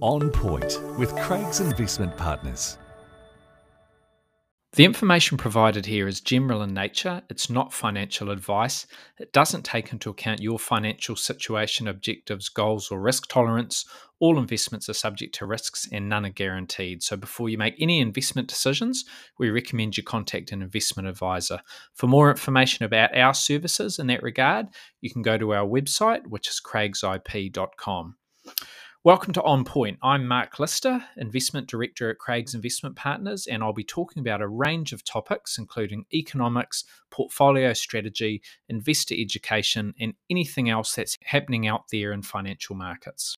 On Point with Craigs Investment Partners. The information provided here is general in nature. It's not financial advice. It doesn't take into account your financial situation, objectives, goals, or risk tolerance. All investments are subject to risks and none are guaranteed. So, before you make any investment decisions, we recommend you contact an investment advisor. For more information about our services in that regard, you can go to our website, which is craigsip.com. Welcome to On Point. I'm Mark Lister, Investment Director at Craigs Investment Partners, and I'll be talking about a range of topics, including economics, portfolio strategy, investor education, and anything else that's happening out there in financial markets.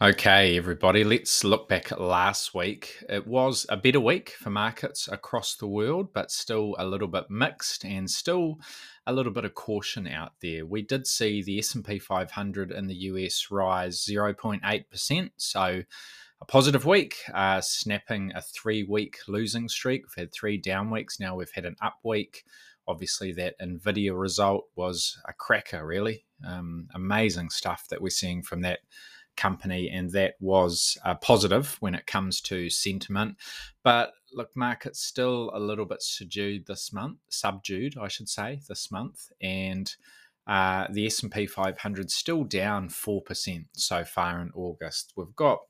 Okay, everybody, let's look back at last week. It was a better week for markets across the world, but still a little bit mixed and still a little bit of caution out there. We did see the S&P 500 in the US rise 0.8%, so a positive week, uh, snapping a three-week losing streak. We've had three down weeks. Now we've had an up week. Obviously, that Nvidia result was a cracker, really. Um, amazing stuff that we're seeing from that company, and that was uh, positive when it comes to sentiment. But look, market's still a little bit subdued this month, subdued, I should say, this month, and uh, the S&P 500 still down 4% so far in August. We've got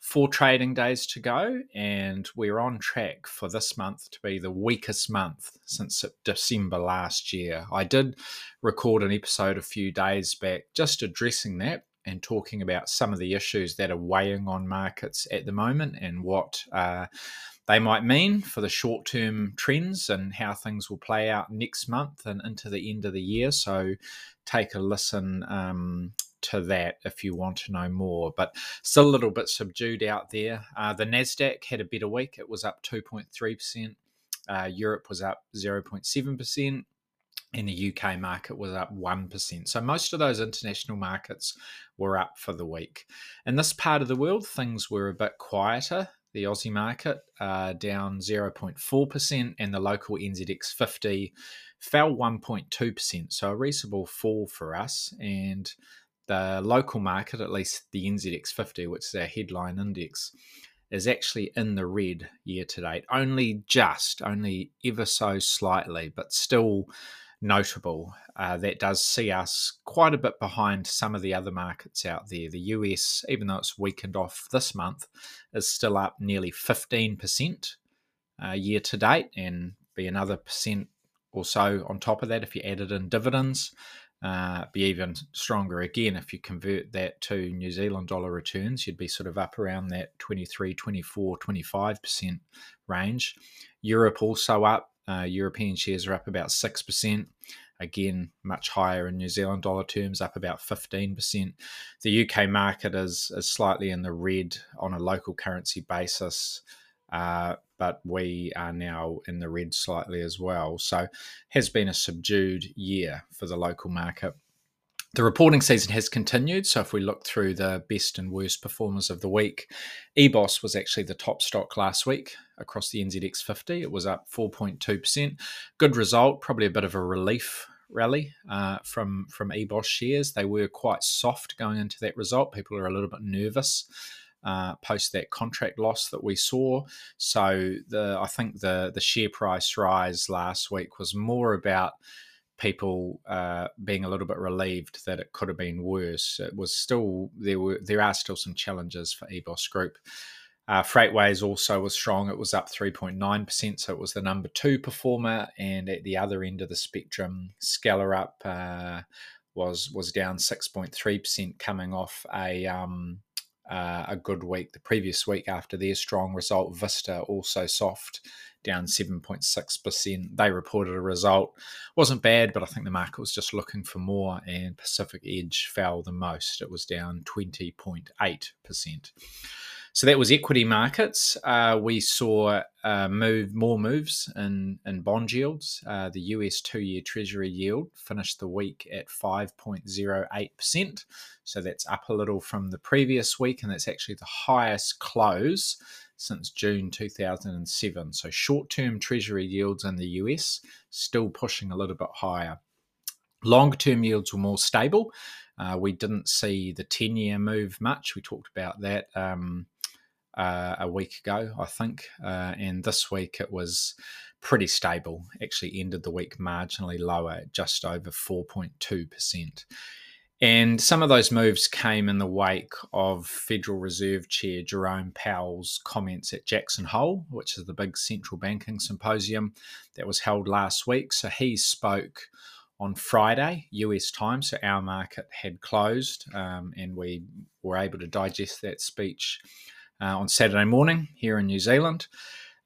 four trading days to go, and we're on track for this month to be the weakest month since December last year. I did record an episode a few days back just addressing that and talking about some of the issues that are weighing on markets at the moment and what uh, they might mean for the short term trends and how things will play out next month and into the end of the year. So take a listen um, to that if you want to know more. But still a little bit subdued out there. Uh, the NASDAQ had a better week, it was up 2.3%. Uh, Europe was up 0.7% and the UK market was up 1%. So most of those international markets were up for the week. In this part of the world, things were a bit quieter. The Aussie market uh, down 0.4%, and the local NZX 50 fell 1.2%. So a reasonable fall for us. And the local market, at least the NZX 50, which is our headline index, is actually in the red year to date. Only just, only ever so slightly, but still notable. Uh, that does see us quite a bit behind some of the other markets out there. The US, even though it's weakened off this month, is still up nearly 15% uh, year to date and be another percent or so on top of that if you added in dividends. Uh, be even stronger again if you convert that to New Zealand dollar returns. You'd be sort of up around that 23, 24, 25% range. Europe also up uh, European shares are up about 6%. Again, much higher in New Zealand dollar terms, up about 15%. The UK market is, is slightly in the red on a local currency basis, uh, but we are now in the red slightly as well. So, has been a subdued year for the local market. The reporting season has continued. So, if we look through the best and worst performers of the week, EBOS was actually the top stock last week across the NZX 50. It was up 4.2%. Good result, probably a bit of a relief rally uh, from, from EBOS shares. They were quite soft going into that result. People are a little bit nervous. Uh, post that contract loss that we saw. So the I think the the share price rise last week was more about people uh, being a little bit relieved that it could have been worse. It was still there were there are still some challenges for EBOS Group. Uh, Freightways also was strong. It was up 3.9%, so it was the number two performer. And at the other end of the spectrum, Skellerup uh, was was down 6.3%, coming off a um, uh, a good week the previous week after their strong result. Vista also soft, down 7.6%. They reported a result. Wasn't bad, but I think the market was just looking for more, and Pacific Edge fell the most. It was down 20.8%. So that was equity markets. Uh, we saw uh, move more moves in, in bond yields. Uh, the US two year Treasury yield finished the week at 5.08%. So that's up a little from the previous week, and that's actually the highest close since June 2007. So short term Treasury yields in the US still pushing a little bit higher. Long term yields were more stable Uh, we didn't see the 10 year move much. We talked about that um, uh, a week ago, I think. Uh, and this week it was pretty stable. Actually, ended the week marginally lower at just over 4.2%. And some of those moves came in the wake of Federal Reserve Chair Jerome Powell's comments at Jackson Hole, which is the big central banking symposium that was held last week. So he spoke on Friday, US time. So our market had closed um, and we were able to digest that speech uh, on Saturday morning here in New Zealand.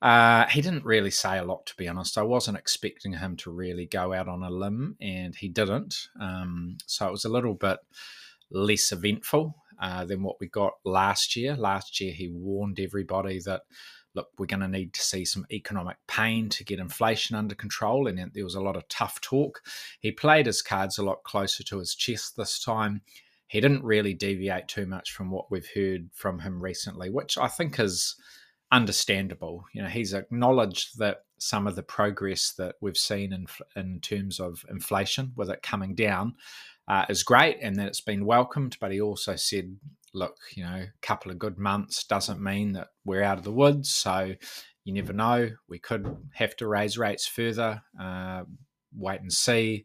Uh, he didn't really say a lot, to be honest. I wasn't expecting him to really go out on a limb, and he didn't. Um, so it was a little bit less eventful uh, than what we got last year. Last year, he warned everybody that, look, we're going to need to see some economic pain to get inflation under control, and there was a lot of tough talk. He played his cards a lot closer to his chest this time. He didn't really deviate too much from what we've heard from him recently, which I think is understandable. You know, he's acknowledged that some of the progress that we've seen in in terms of inflation, with it coming down, uh, is great, and that it's been welcomed. But he also said, "Look, you know, a couple of good months doesn't mean that we're out of the woods. So you never know. We could have to raise rates further. Uh, wait and see."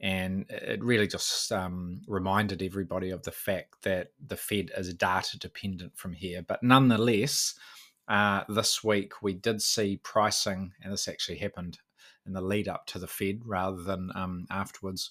And it really just um, reminded everybody of the fact that the Fed is data dependent from here. But nonetheless, uh, this week we did see pricing, and this actually happened in the lead up to the Fed rather than um, afterwards.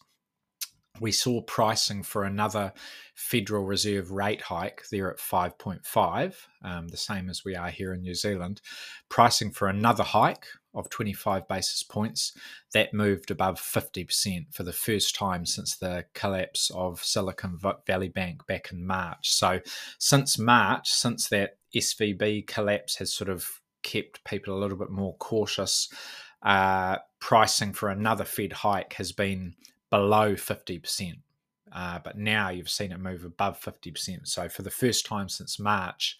We saw pricing for another Federal Reserve rate hike there at 5.5, um, the same as we are here in New Zealand. Pricing for another hike of 25 basis points that moved above 50% for the first time since the collapse of Silicon Valley Bank back in March. So, since March, since that SVB collapse has sort of kept people a little bit more cautious. Uh, pricing for another Fed hike has been below 50%. Uh, but now you've seen it move above 50%. So, for the first time since March,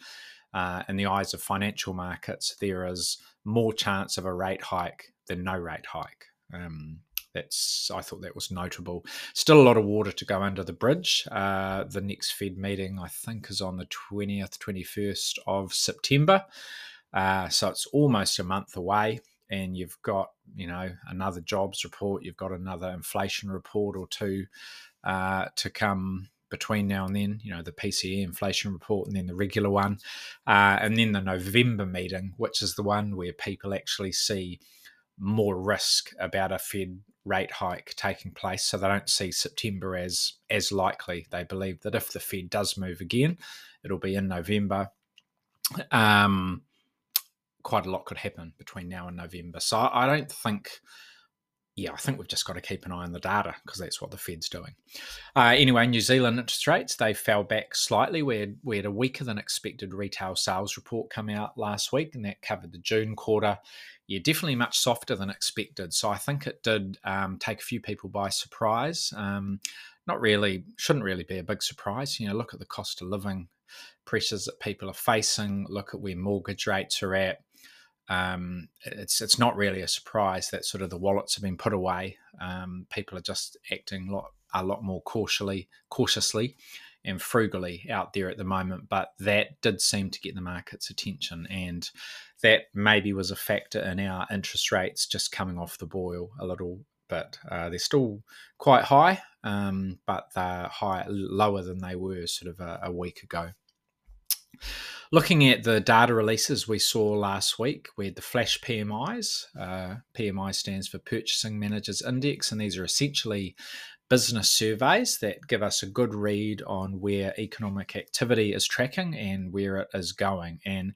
uh, in the eyes of financial markets, there is more chance of a rate hike than no rate hike. Um, that's I thought that was notable. Still a lot of water to go under the bridge. Uh, the next Fed meeting I think is on the twentieth, twenty first of September. Uh, so it's almost a month away, and you've got you know another jobs report, you've got another inflation report or two uh, to come between now and then, you know, the PCE inflation report and then the regular one, uh, and then the November meeting, which is the one where people actually see more risk about a Fed rate hike taking place, so they don't see September as as likely. They believe that if the Fed does move again, it'll be in November. Um, quite a lot could happen between now and November. So I don't think yeah, I think we've just got to keep an eye on the data because that's what the Fed's doing. Uh, anyway, New Zealand interest rates they fell back slightly. We had, we had a weaker than expected retail sales report come out last week, and that covered the June quarter. Yeah, definitely much softer than expected. So I think it did um, take a few people by surprise. Um, not really, shouldn't really be a big surprise. You know, look at the cost of living pressures that people are facing. Look at where mortgage rates are at um, it's it's not really a surprise that sort of the wallets have been put away. Um, people are just acting a lot, a lot more cautiously, cautiously, and frugally out there at the moment. But that did seem to get the market's attention, and that maybe was a factor in our interest rates just coming off the boil a little bit. Uh, they're still quite high, um, but they're high lower than they were sort of a, a week ago. Looking at the data releases we saw last week, we had the flash PMIs. Uh, PMI stands for Purchasing Managers Index, and these are essentially business surveys that give us a good read on where economic activity is tracking and where it is going. And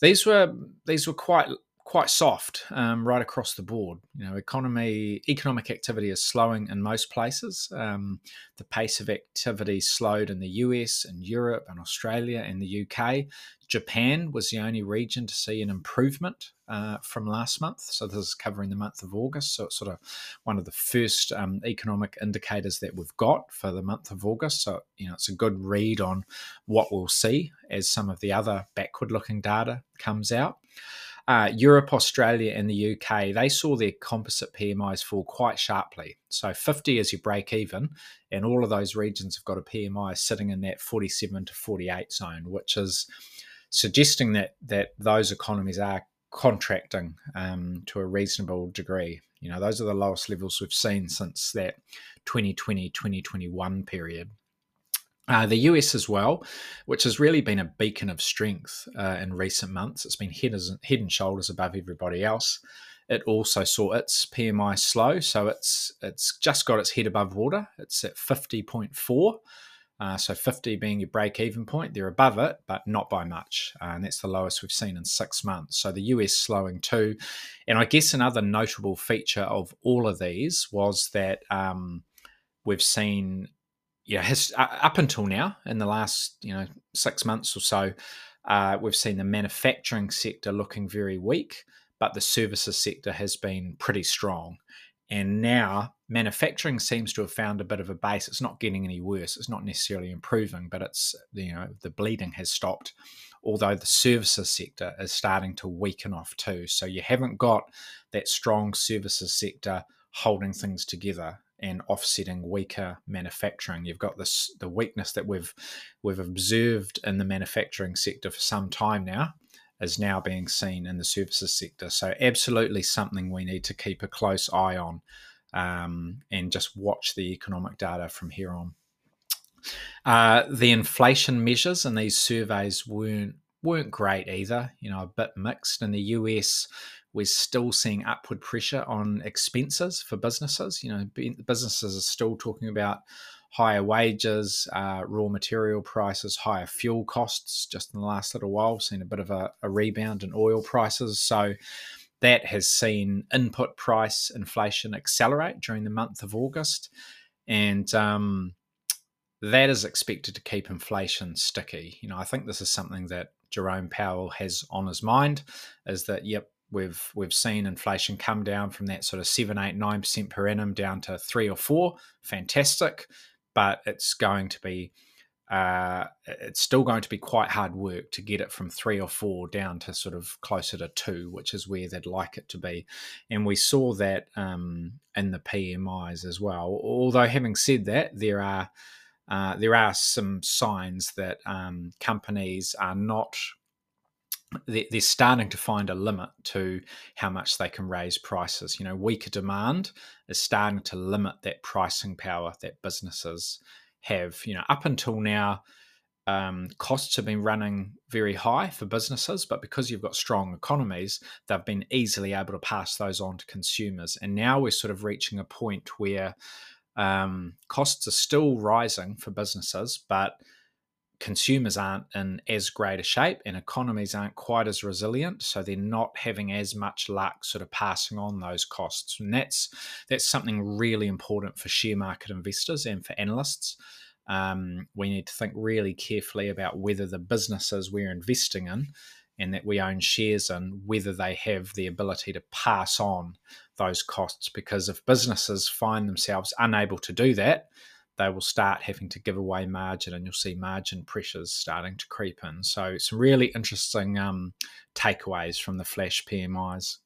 these were these were quite quite soft um, right across the board. You know, economy economic activity is slowing in most places. Um, the pace of activity slowed in the US and Europe and Australia and the UK. Japan was the only region to see an improvement uh, from last month. So this is covering the month of August. So it's sort of one of the first um, economic indicators that we've got for the month of August. So you know it's a good read on what we'll see as some of the other backward-looking data comes out. Uh, Europe, Australia, and the UK, they saw their composite PMIs fall quite sharply. So 50 is your break even, and all of those regions have got a PMI sitting in that 47 to 48 zone, which is suggesting that that those economies are contracting um, to a reasonable degree. You know, those are the lowest levels we've seen since that 2020 2021 period. Uh, the US as well, which has really been a beacon of strength uh, in recent months. It's been head, head and shoulders above everybody else. It also saw its PMI slow, so it's it's just got its head above water. It's at fifty point four, uh, so fifty being your break even point. They're above it, but not by much, uh, and that's the lowest we've seen in six months. So the US slowing too, and I guess another notable feature of all of these was that um, we've seen has, uh, up until now, in the last you know six months or so, uh, we've seen the manufacturing sector looking very weak, but the services sector has been pretty strong. And now manufacturing seems to have found a bit of a base. It's not getting any worse. It's not necessarily improving, but it's you know the bleeding has stopped. Although the services sector is starting to weaken off too, so you haven't got that strong services sector holding things together and offsetting weaker manufacturing. You've got this the weakness that we've we've observed in the manufacturing sector for some time now is now being seen in the services sector. So absolutely something we need to keep a close eye on um, and just watch the economic data from here on. Uh, the inflation measures in these surveys weren't weren't great either. You know, a bit mixed. In the US, we're still seeing upward pressure on expenses for businesses. You know, businesses are still talking about higher wages, uh, raw material prices, higher fuel costs. Just in the last little while, we've seen a bit of a, a rebound in oil prices. So that has seen input price inflation accelerate during the month of August. And um, that is expected to keep inflation sticky. You know, I think this is something that Jerome Powell has on his mind is that, yep, We've we've seen inflation come down from that sort of seven, eight, nine percent per annum down to three or four. Fantastic, but it's going to be uh, it's still going to be quite hard work to get it from three or four down to sort of closer to two, which is where they'd like it to be. And we saw that um, in the PMIs as well. Although, having said that, there are uh, there are some signs that um, companies are not they're starting to find a limit to how much they can raise prices. You know, weaker demand is starting to limit that pricing power that businesses have. You know, up until now, um, costs have been running very high for businesses, but because you've got strong economies, they've been easily able to pass those on to consumers. And now we're sort of reaching a point where um, costs are still rising for businesses, but consumers aren't in as great a shape and economies aren't quite as resilient so they're not having as much luck sort of passing on those costs. And that's that's something really important for share market investors and for analysts. Um, we need to think really carefully about whether the businesses we're investing in and that we own shares in whether they have the ability to pass on those costs because if businesses find themselves unable to do that they will start having to give away margin and you'll see margin pressures starting to creep in. So, some really interesting um, takeaways from the flash PMIs.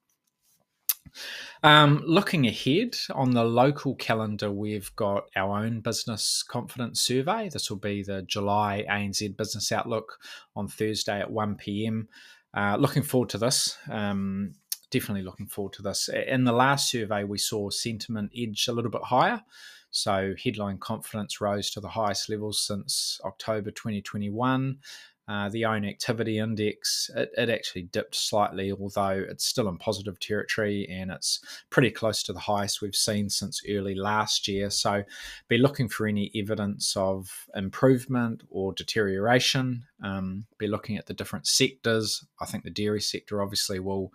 Um, looking ahead on the local calendar, we've got our own business confidence survey. This will be the July ANZ Business Outlook on Thursday at 1 pm. Uh, looking forward to this. Um, definitely looking forward to this. In the last survey, we saw sentiment edge a little bit higher. So headline confidence rose to the highest levels since October 2021. Uh, the own activity index it, it, actually dipped slightly although it's still in positive territory and it's pretty close to the highest we've seen since early last year. So be looking for any evidence of improvement or deterioration. Um, be looking at the different sectors. I think the dairy sector obviously will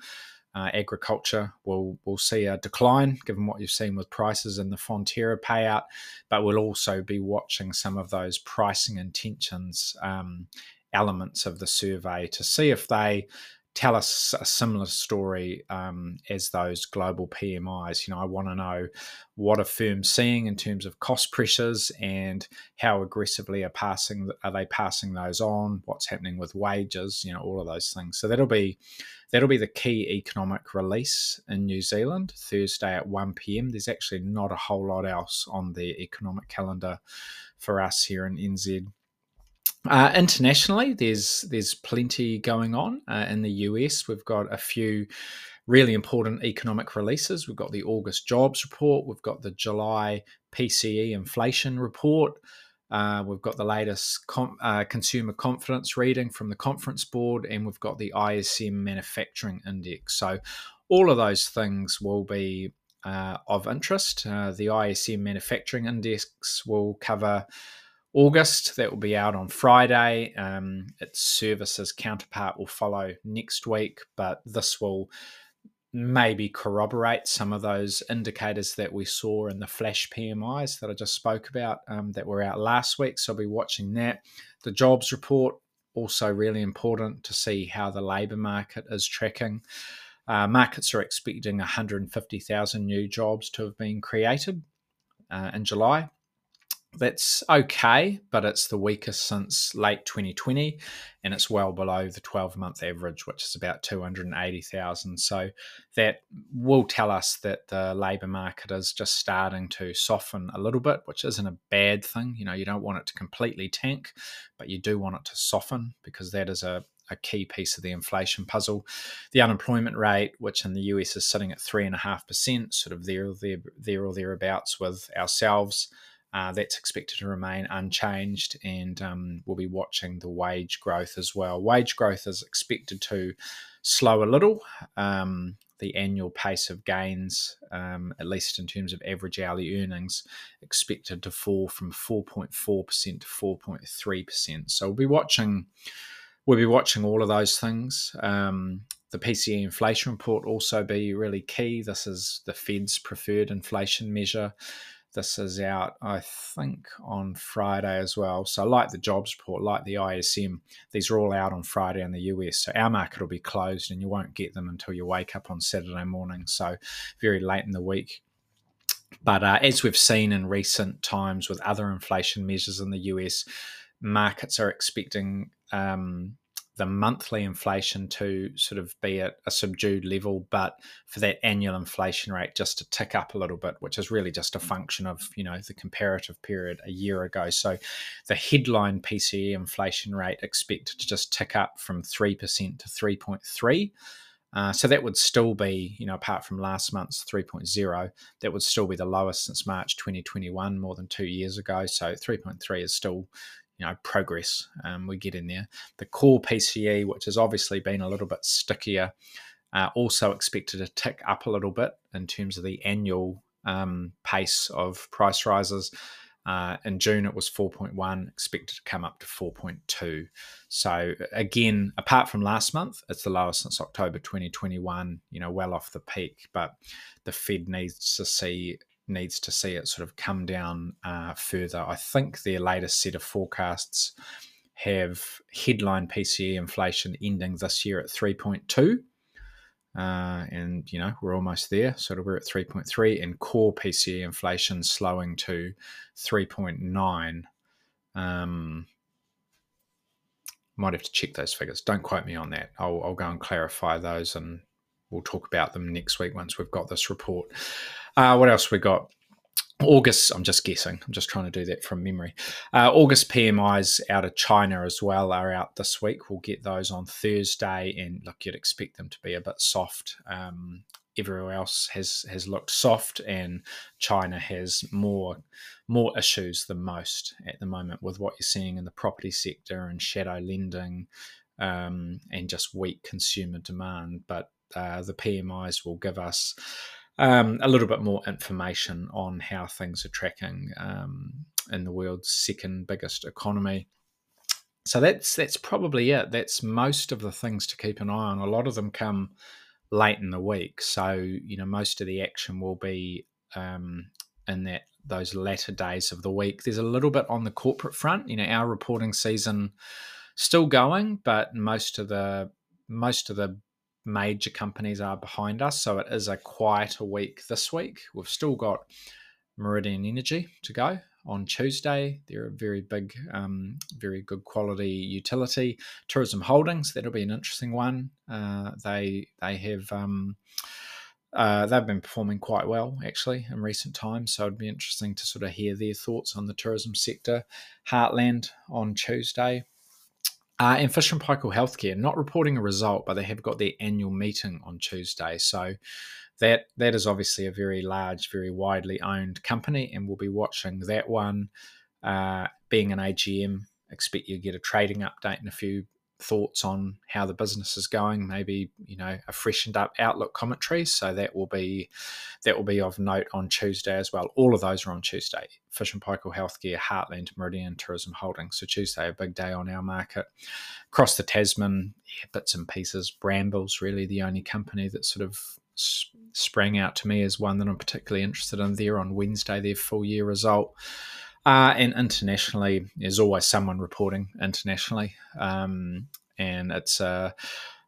uh, agriculture will will see a decline given what you've seen with prices and the Fonterra payout, but we'll also be watching some of those pricing intentions um, elements of the survey to see if they tell us a similar story um, as those global PMIs. You know, I want to know what are firms seeing in terms of cost pressures and how aggressively are passing are they passing those on? What's happening with wages? You know, all of those things. So that'll be that'll be the key economic release in New Zealand Thursday at one pm. There's actually not a whole lot else on the economic calendar for us here in NZ. Uh, internationally, there's there's plenty going on uh, in the US. We've got a few really important economic releases. We've got the August jobs report. We've got the July PCE inflation report. Uh, we've got the latest com- uh, consumer confidence reading from the conference board, and we've got the ISM manufacturing index. So, all of those things will be uh, of interest. Uh, the ISM manufacturing index will cover August. That will be out on Friday. Um, its services counterpart will follow next week, but this will maybe corroborate some of those indicators that we saw in the flash PMIs that I just spoke about um, that were out last week. So I'll be watching that. The jobs report, also really important to see how the labour market is tracking. Uh, markets are expecting 150,000 new jobs to have been created uh, in July that's okay, but it's the weakest since late 2020, and it's well below the 12 month average, which is about 280,000. So that will tell us that the labour market is just starting to soften a little bit, which isn't a bad thing. You know, you don't want it to completely tank, but you do want it to soften because that is a a key piece of the inflation puzzle. The unemployment rate, which in the US is sitting at three and a half percent, sort of there, there, there or thereabouts with ourselves. Uh, that's expected to remain unchanged, and um, we'll be watching the wage growth as well. Wage growth is expected to slow a little. Um, the annual pace of gains, um, at least in terms of average hourly earnings, expected to fall from 4.4% to 4.3%. So we'll be watching. We'll be watching all of those things. Um, the PCE inflation report also be really key. This is the Fed's preferred inflation measure. This is out, I think, on Friday as well. So, like the jobs report, like the ISM, these are all out on Friday in the US. So, our market will be closed and you won't get them until you wake up on Saturday morning. So, very late in the week. But uh, as we've seen in recent times with other inflation measures in the US, markets are expecting um, the monthly inflation to sort of be at a subdued level, but for that annual inflation rate just to tick up a little bit, which is really just a function of you know the comparative period a year ago. So the headline PCE inflation rate expected to just tick up from three percent to three point three. Uh, so that would still be, you know, apart from last month's 3.0, that would still be the lowest since March 2021, more than two years ago. So 3.3 is still, you know progress um, we get in there. The core PCE, which has obviously been a little bit stickier, uh, also expected to tick up a little bit in terms of the annual um, pace of price rises. Uh, in June, it was 4.1, expected to come up to 4.2. So, again, apart from last month, it's the lowest since October 2021, you know, well off the peak. But the Fed needs to see needs to see it sort of come down uh, further. I think their latest set of forecasts have headline PCE inflation ending this year at 3.2. Uh, and you know we're almost there. Sort of we're at 3.3, and core PCE inflation slowing to 3.9. Um, might have to check those figures. Don't quote me on that. I'll, I'll go and clarify those, and we'll talk about them next week once we've got this report. Uh, what else we got? August, I'm just guessing. I'm just trying to do that from memory. Uh, August PMIs out of China as well are out this week. We'll get those on Thursday, and look, you'd expect them to be a bit soft. Um, everywhere else has has looked soft, and China has more more issues than most at the moment with what you're seeing in the property sector and shadow lending, um, and just weak consumer demand. But uh, the PMIs will give us um, a little bit more information on how things are tracking um, in the world's second biggest economy. So that's that's probably it. That's most of the things to keep an eye on. A lot of them come late in the week, so you know most of the action will be um, in that those latter days of the week. There's a little bit on the corporate front. You know, our reporting season still going, but most of the most of the major companies are behind us. So it is a quieter week this week. We've still got Meridian Energy to go on Tuesday. They're a very big, um, very good quality utility. Tourism Holdings, that'll be an interesting one. Uh, they they have um, uh, they've been performing quite well actually in recent times, so it'd be interesting to sort of hear their thoughts on the tourism sector. Heartland on Tuesday. Uh, and Fisher and Paykel Healthcare not reporting a result, but they have got their annual meeting on Tuesday. So that that is obviously a very large, very widely owned company, and we'll be watching that one. Uh, being an AGM, expect you to get a trading update and a few thoughts on how the business is going. Maybe you know a freshened up outlook commentary. So that will be that will be of note on Tuesday as well. All of those are on Tuesday. Fish and Paykel Healthcare, Heartland Meridian Tourism Holdings. So Tuesday, a big day on our market. Across the Tasman, yeah, bits and pieces. Brambles, really the only company that sort of sprang out to me as one that I'm particularly interested in there on Wednesday, their full year result. Uh, and internationally, there's always someone reporting internationally. Um, and it's a,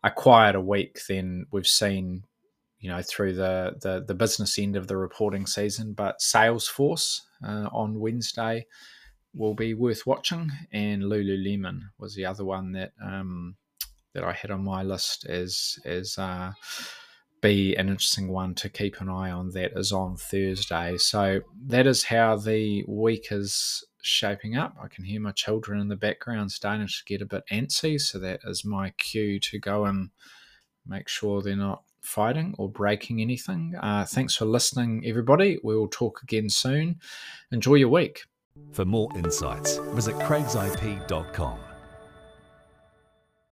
a quieter week than we've seen, you know, through the, the, the business end of the reporting season. But Salesforce uh, on Wednesday will be worth watching. And Lululemon was the other one that um, that I had on my list as as uh, be an interesting one to keep an eye on. That is on Thursday. So that is how the week is shaping up. I can hear my children in the background starting to get a bit antsy. So that is my cue to go and make sure they're not fighting or breaking anything. Uh, thanks for listening, everybody. We will talk again soon. Enjoy your week. For more insights, visit craigsip.com.